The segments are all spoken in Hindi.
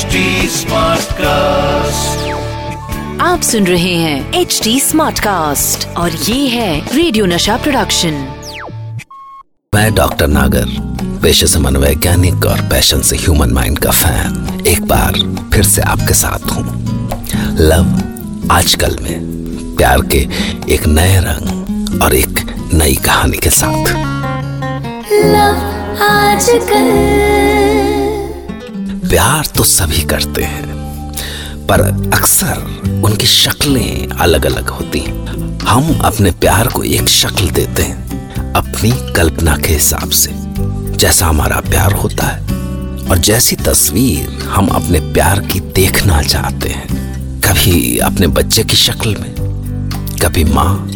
HD Smartcast. आप सुन रहे हैं एच डी स्मार्ट कास्ट और ये है रेडियो नशा प्रोडक्शन मैं डॉक्टर नागर पेशे से मनोवैज्ञानिक और पैशन से ह्यूमन माइंड का फ़ैन एक बार फिर से आपके साथ हूँ। लव आजकल में प्यार के एक नए रंग और एक नई कहानी के साथ। प्यार तो सभी करते हैं, पर अक्सर उनकी शक्लें अलग अलग होती हैं। हम अपने प्यार को एक शक्ल देते हैं, अपनी कल्पना के हिसाब से। जैसा हमारा प्यार होता है, और जैसी तस्वीर हम अपने प्यार की देखना चाहते हैं। कभी अपने बच्चे की शक्ल में, कभी माँ,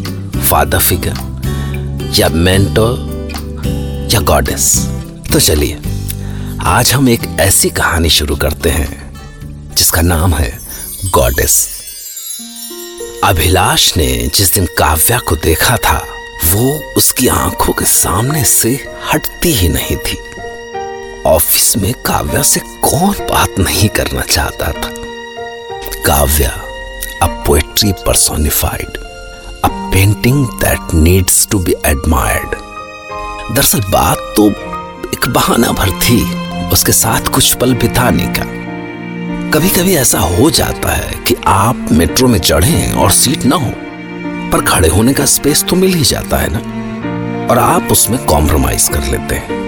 फादर फिगर, या मेंटर, या गॉडेस। तो चलिए आज हम एक ऐसी कहानी शुरू करते हैं, जिसका नाम है गॉडेस। अभिलाष ने जिस दिन काव्या को देखा था, वो उसकी आँखों के सामने से हटती ही नहीं थी। ऑफ़िस में काव्या से कौन बात नहीं करना चाहता था? Kavya a poetry personified a painting that needs to be admired दरअसल बात तो एक बहाना भर थी। उसके साथ कुछ पल बिताने का। कभी कभी ऐसा हो जाता है कि आप मेट्रो में चढ़े और सीट ना हो, पर खड़े होने का स्पेस तो मिल ही जाता है ना? और आप उसमें कॉम्प्रोमाइज कर लेते हैं।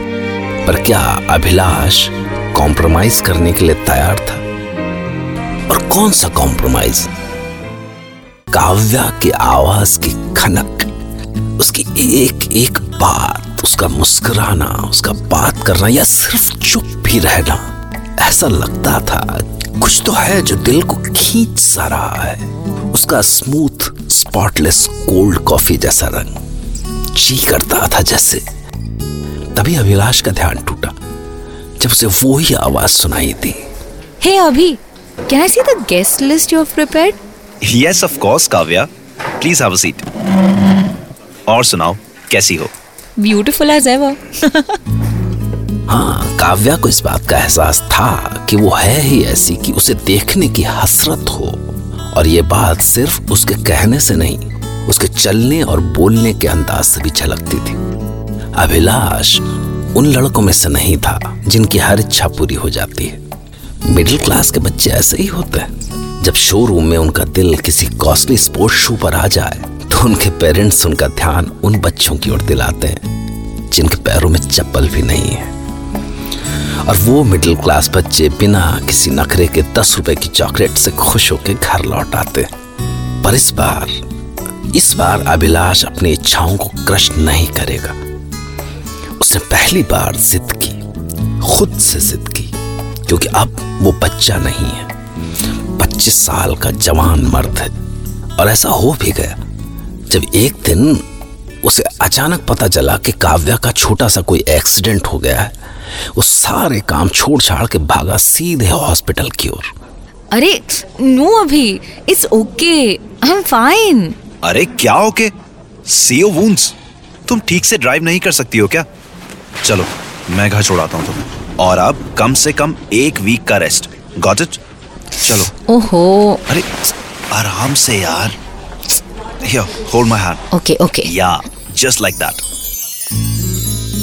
पर क्या अभिलाष कॉम्प्रोमाइज करने के लिए तैयार था? और कौन सा कॉम्प्रोमाइज काव्या की आवाज़ की खनक, उसकी एक एक बात उसका मुस्कुराना उसका बात करना या सिर्फ़ चुप भी रहना ऐसा लगता था कुछ तो है जो दिल को खींच सा रहा है उसका स्मूथ स्पॉटलेस कोल्ड कॉफ़ी जैसा रंग जी करता था जैसे तभी अभिलाष का ध्यान टूटा जब उसे वो ही आवाज़ सुनाई दी Hey Abhi, can I see the guest list you have prepared? Yes, of course, Kavya. Please have a seat. और सुनाओ कैसी हो Beautiful as ever. हाँ काव्या को इस बात का एहसास था कि वो है ही ऐसी कि उसे देखने की हसरत हो। और ये बात सिर्फ़ उसके कहने से नहीं, उसके चलने और बोलने के अंदाज से भी झलकती थी। अभिलाष उन लड़कों में से नहीं था जिनकी हर इच्छा पूरी हो जाती है। मिडिल क्लास के बच्चे ऐसे ही होते हैं। जब शोरूम में उनका दिल किसी कॉस्टली स्पोर्ट्स शू पर आ जाए तो उनके पेरेंट्स उनका ध्यान उन बच्चों की ओर दिलाते हैं, जिनके पैरों में चप्पल भी नहीं है। और वो मिडिल क्लास बच्चे बिना किसी नखरे के दस रुपए की चॉकलेट से खुश होकर घर लौट आते पर इस बार इस बार अभिलाष अपनी इच्छाओं को क्रश नहीं करेगा। उसने पहली बार जिद की, खुद से जिद की, क्योंकि अब वो बच्चा नहीं है। पच्चीस साल का जवान मर्द है, और ऐसा हो भी गया। जब एक दिन उसे अचानक पता चला कि काव्या का छोटा सा कोई एक्सीडेंट हो गया है वो सारे काम छोड़ छाड़ के भागा सीधे हॉस्पिटल की ओर। अरे नो अभी it's okay I am fine. अरे क्या हो के सी ओ वूंड्स तुम ठीक से ड्राइव नहीं कर सकती हो क्या? चलो मैं घर छोड़ाता हूँ तुम्हें। और अब कम से कम एक वीक का रेस्ट गॉट इट चलो। ओहो। अरे आराम से यार। Here hold my hand okay okay या जस्ट लाइक दैट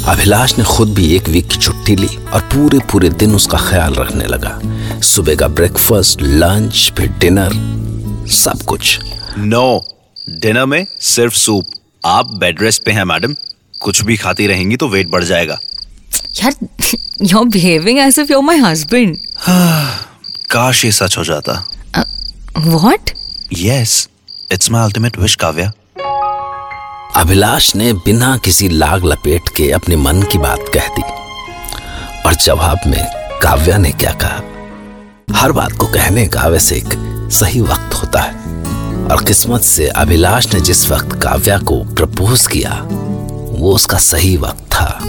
अभिलाष ने खुद भी एक वीक की छुट्टी ली और पूरे पूरे दिन उसका ख्याल रखने लगा। सुबह का ब्रेकफास्ट लंच फिर डिनर सब कुछ। नो no, डिनर में सिर्फ़ सूप आप बेड रेस्ट पे हैं मैडम कुछ भी खाती रहेंगी तो वेट बढ़ जाएगा। यार you are behaving as if you are my husband काश ये सच हो जाता। What yes it's my ultimate wish Kavya Abhilash ने बिना किसी लाग लपेट के अपने मन की बात कह दी। और जवाब में काव्या ने क्या कहा? हर बात को कहने का वैसे एक सही वक्त होता है। और किस्मत से अभिलाष ने जिस वक्त काव्या को प्रपोज किया, वो उसका सही वक्त था।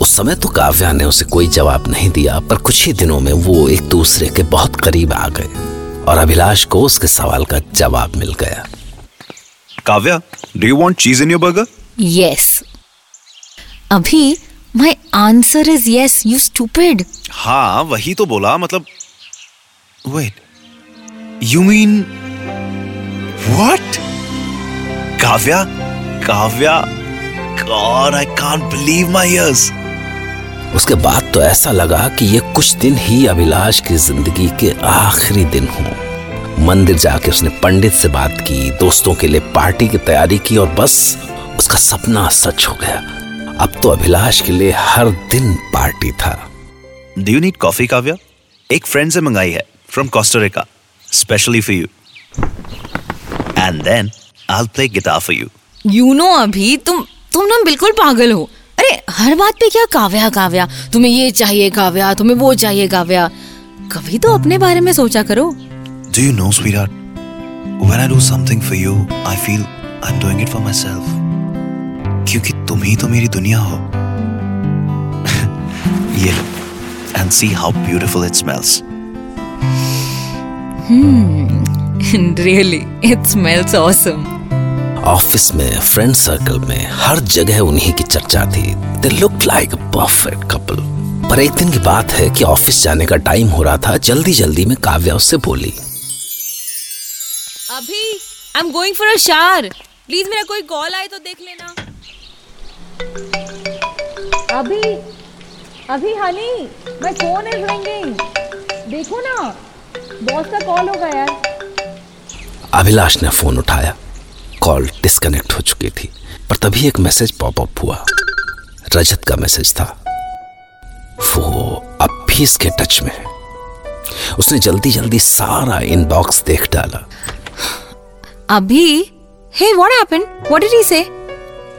उस समय तो काव्या ने उसे कोई जवाब नहीं दिया, पर कुछ ही दिनों में वो एक दूसरे के बहुत करीब आ गए। और अभिलाष को उसके सवाल का जवाब मिल गया Kavya do you want cheese in your burger yes Abhi my answer is yes you stupid हाँ वही तो बोला मतलब Wait. You mean what? Kavya Kavya God, I can't believe my ears. उसके बाद तो ऐसा लगा कि ये कुछ दिन ही अभिलाष की ज़िंदगी के आखिरी दिन हों मंदिर जाके उसने पंडित से बात की दोस्तों के लिए पार्टी की तैयारी की और बस उसका सपना सच हो गया अब तो अभिलाष के लिए हर दिन पार्टी था Do you need coffee, Kavya? एक फ्रेंड से मंगाई है from Costa Rica, specially for you. And then I'll play guitar for you. You know Abhi तुम तुम ना बिल्कुल पागल हो अरे हर बात पे क्या काव्या काव्या तुम्हें ये चाहिए काव्या तुम्हें वो चाहिए काव्या कभी तो अपने बारे में सोचा करो Do you know, sweetheart? When I do something for you, I feel I'm doing it for myself. क्योंकि तुम ही तो मेरी दुनिया हो ये लो and see how beautiful it smells. Really it smells awesome office में फ्रेंड सर्कल में हर जगह उन्हीं की चर्चा थी। They look like perfect couple पर एक दिन की बात है कि ऑफ़िस जाने का टाइम हो रहा था जल्दी जल्दी में काव्या उससे बोली। Abhi I am going for a shower please मेरा कोई कॉल आए तो देख लेना। Abhi Abhi honey my phone is ringing देखो ना बॉस का कॉल होगा यार अभिलाष ने फ़ोन उठाया। कॉल डिस्कनेक्ट हो चुकी थी पर तभी एक मैसेज पॉपअप हुआ। रजत का मैसेज था। वो अब भी इसके टच में है। उसने जल्दी जल्दी सारा इनबॉक्स देख डाला। Abhi? Hey what happened what did he say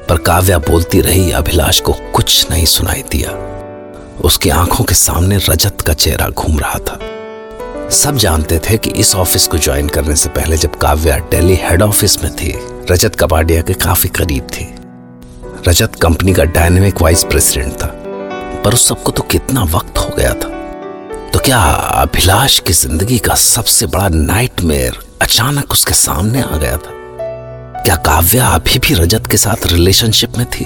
पर काव्या बोलती रही अभिलाष को कुछ नहीं सुनाई दिया। उसकी आँखों के सामने रजत का चेहरा घूम रहा था। सब जानते थे कि इस ऑफ़िस को ज्वाइन करने से पहले जब काव्या दिल्ली हेड ऑफ़िस में थी, रजत कपाडिया के काफ़ी करीब थी। रजत कंपनी का डायनेमिक वाइस प्रेसिडेंट था, पर उस सबको तो कितना वक्त हो गया था। तो क्या अभिलाष की ज़िंदगी का सबसे बड़ा नाइटमेयर अचानक उसके सामने आ गया था? क्या काव्या अभी भी रजत के साथ रिलेशनशिप में थी?